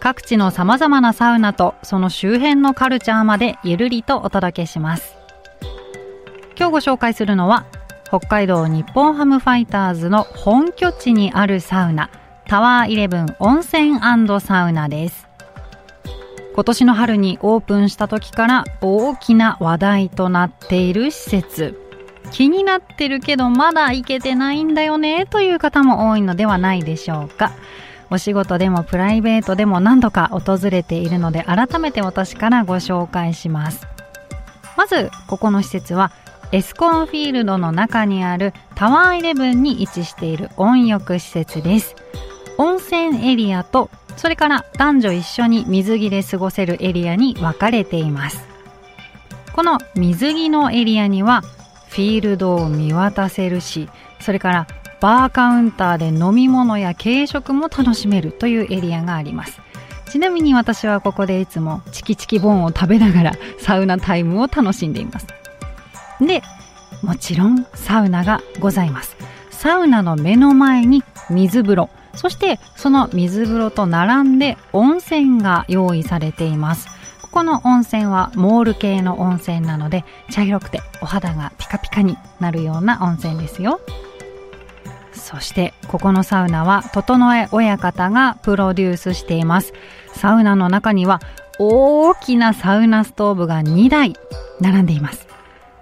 各地の様々なサウナとその周辺のカルチャーまでゆるりとお届けします。今日ご紹介するのは北海道日本ハムファイターズの本拠地にあるサウナ、タワーイレブン温泉サウナです。今年の春にオープンした時から大きな話題となっている施設。気になってるけどまだ行けてないんだよねという方も多いのではないでしょうか。お仕事でもプライベートでも何度か訪れているので改めて私からご紹介します。まず、ここの施設はエスコンフィールドの中にあるタワーイレブンに位置している温浴施設です。温泉エリアとそれから男女一緒に水着で過ごせるエリアに分かれていますこの水着のエリアにはフィールドを見渡せるしそれからバーカウンターで飲み物や軽食も楽しめるというエリアがありますちなみに私はここでいつもチキチキボンを食べながらサウナタイムを楽しんでいますでもちろんサウナがございますサウナの目の前に水風呂そしてその水風呂と並んで温泉が用意されています。ここの温泉はモール系の温泉なので茶色くてお肌がピカピカになるような温泉ですよ。そしてここのサウナは整え親方がプロデュースしています。サウナの中には大きなサウナストーブが2台並んでいます。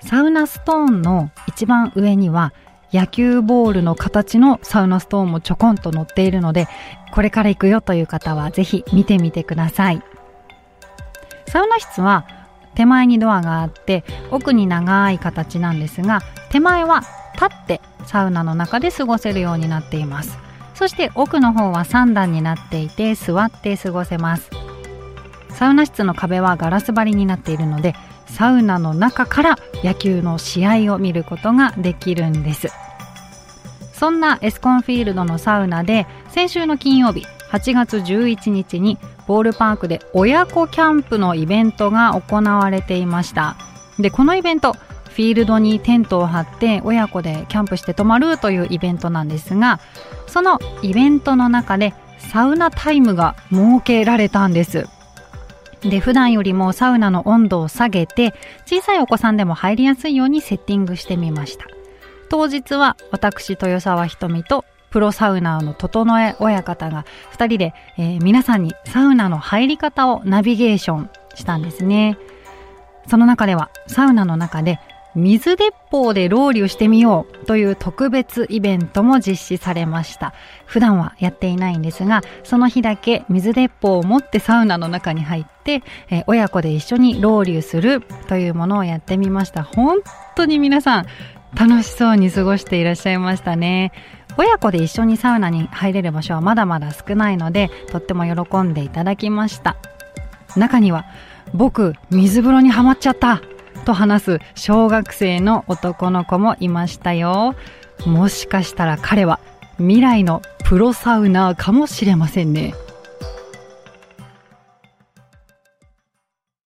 サウナストーンの一番上には野球ボールの形のサウナストーンもちょこんと乗っているので、これから行くよという方はぜひ見てみてください。サウナ室は手前にドアがあって奥に長い形なんですが手前は立ってサウナの中で過ごせるようになっています。そして奥の方は3段になっていて座って過ごせます。サウナ室の壁はガラス張りになっているのでサウナの中から野球の試合を見ることができるんです。そんなエスコンフィールドのサウナで先週の金曜日8月11日にボールパークで親子キャンプのイベントが行われていました。でこのイベントフィールドにテントを張って親子でキャンプして泊まるというイベントなんですがそのイベントの中でサウナタイムが設けられたんですで、普段よりもサウナの温度を下げて、小さいお子さんでも入りやすいようにセッティングしてみました。当日は私、豊沢ひとみとプロサウナーの整え親方が2人で、えー、皆さんにサウナの入り方をナビゲーションしたんですね。その中ではサウナの中で水鉄砲でロウリュしてみようという特別イベントも実施されました。普段はやっていないんですが、その日だけ水鉄砲を持ってサウナの中に入って、え親子で一緒にロウリュするというものをやってみました。本当に皆さん楽しそうに過ごしていらっしゃいましたね。親子で一緒にサウナに入れる場所はまだまだ少ないので、とっても喜んでいただきました。中には、僕、水風呂にはまっちゃったと話す小学生の男の子もいましたよ。もしかしたら彼は未来のプロサウナーかもしれませんね。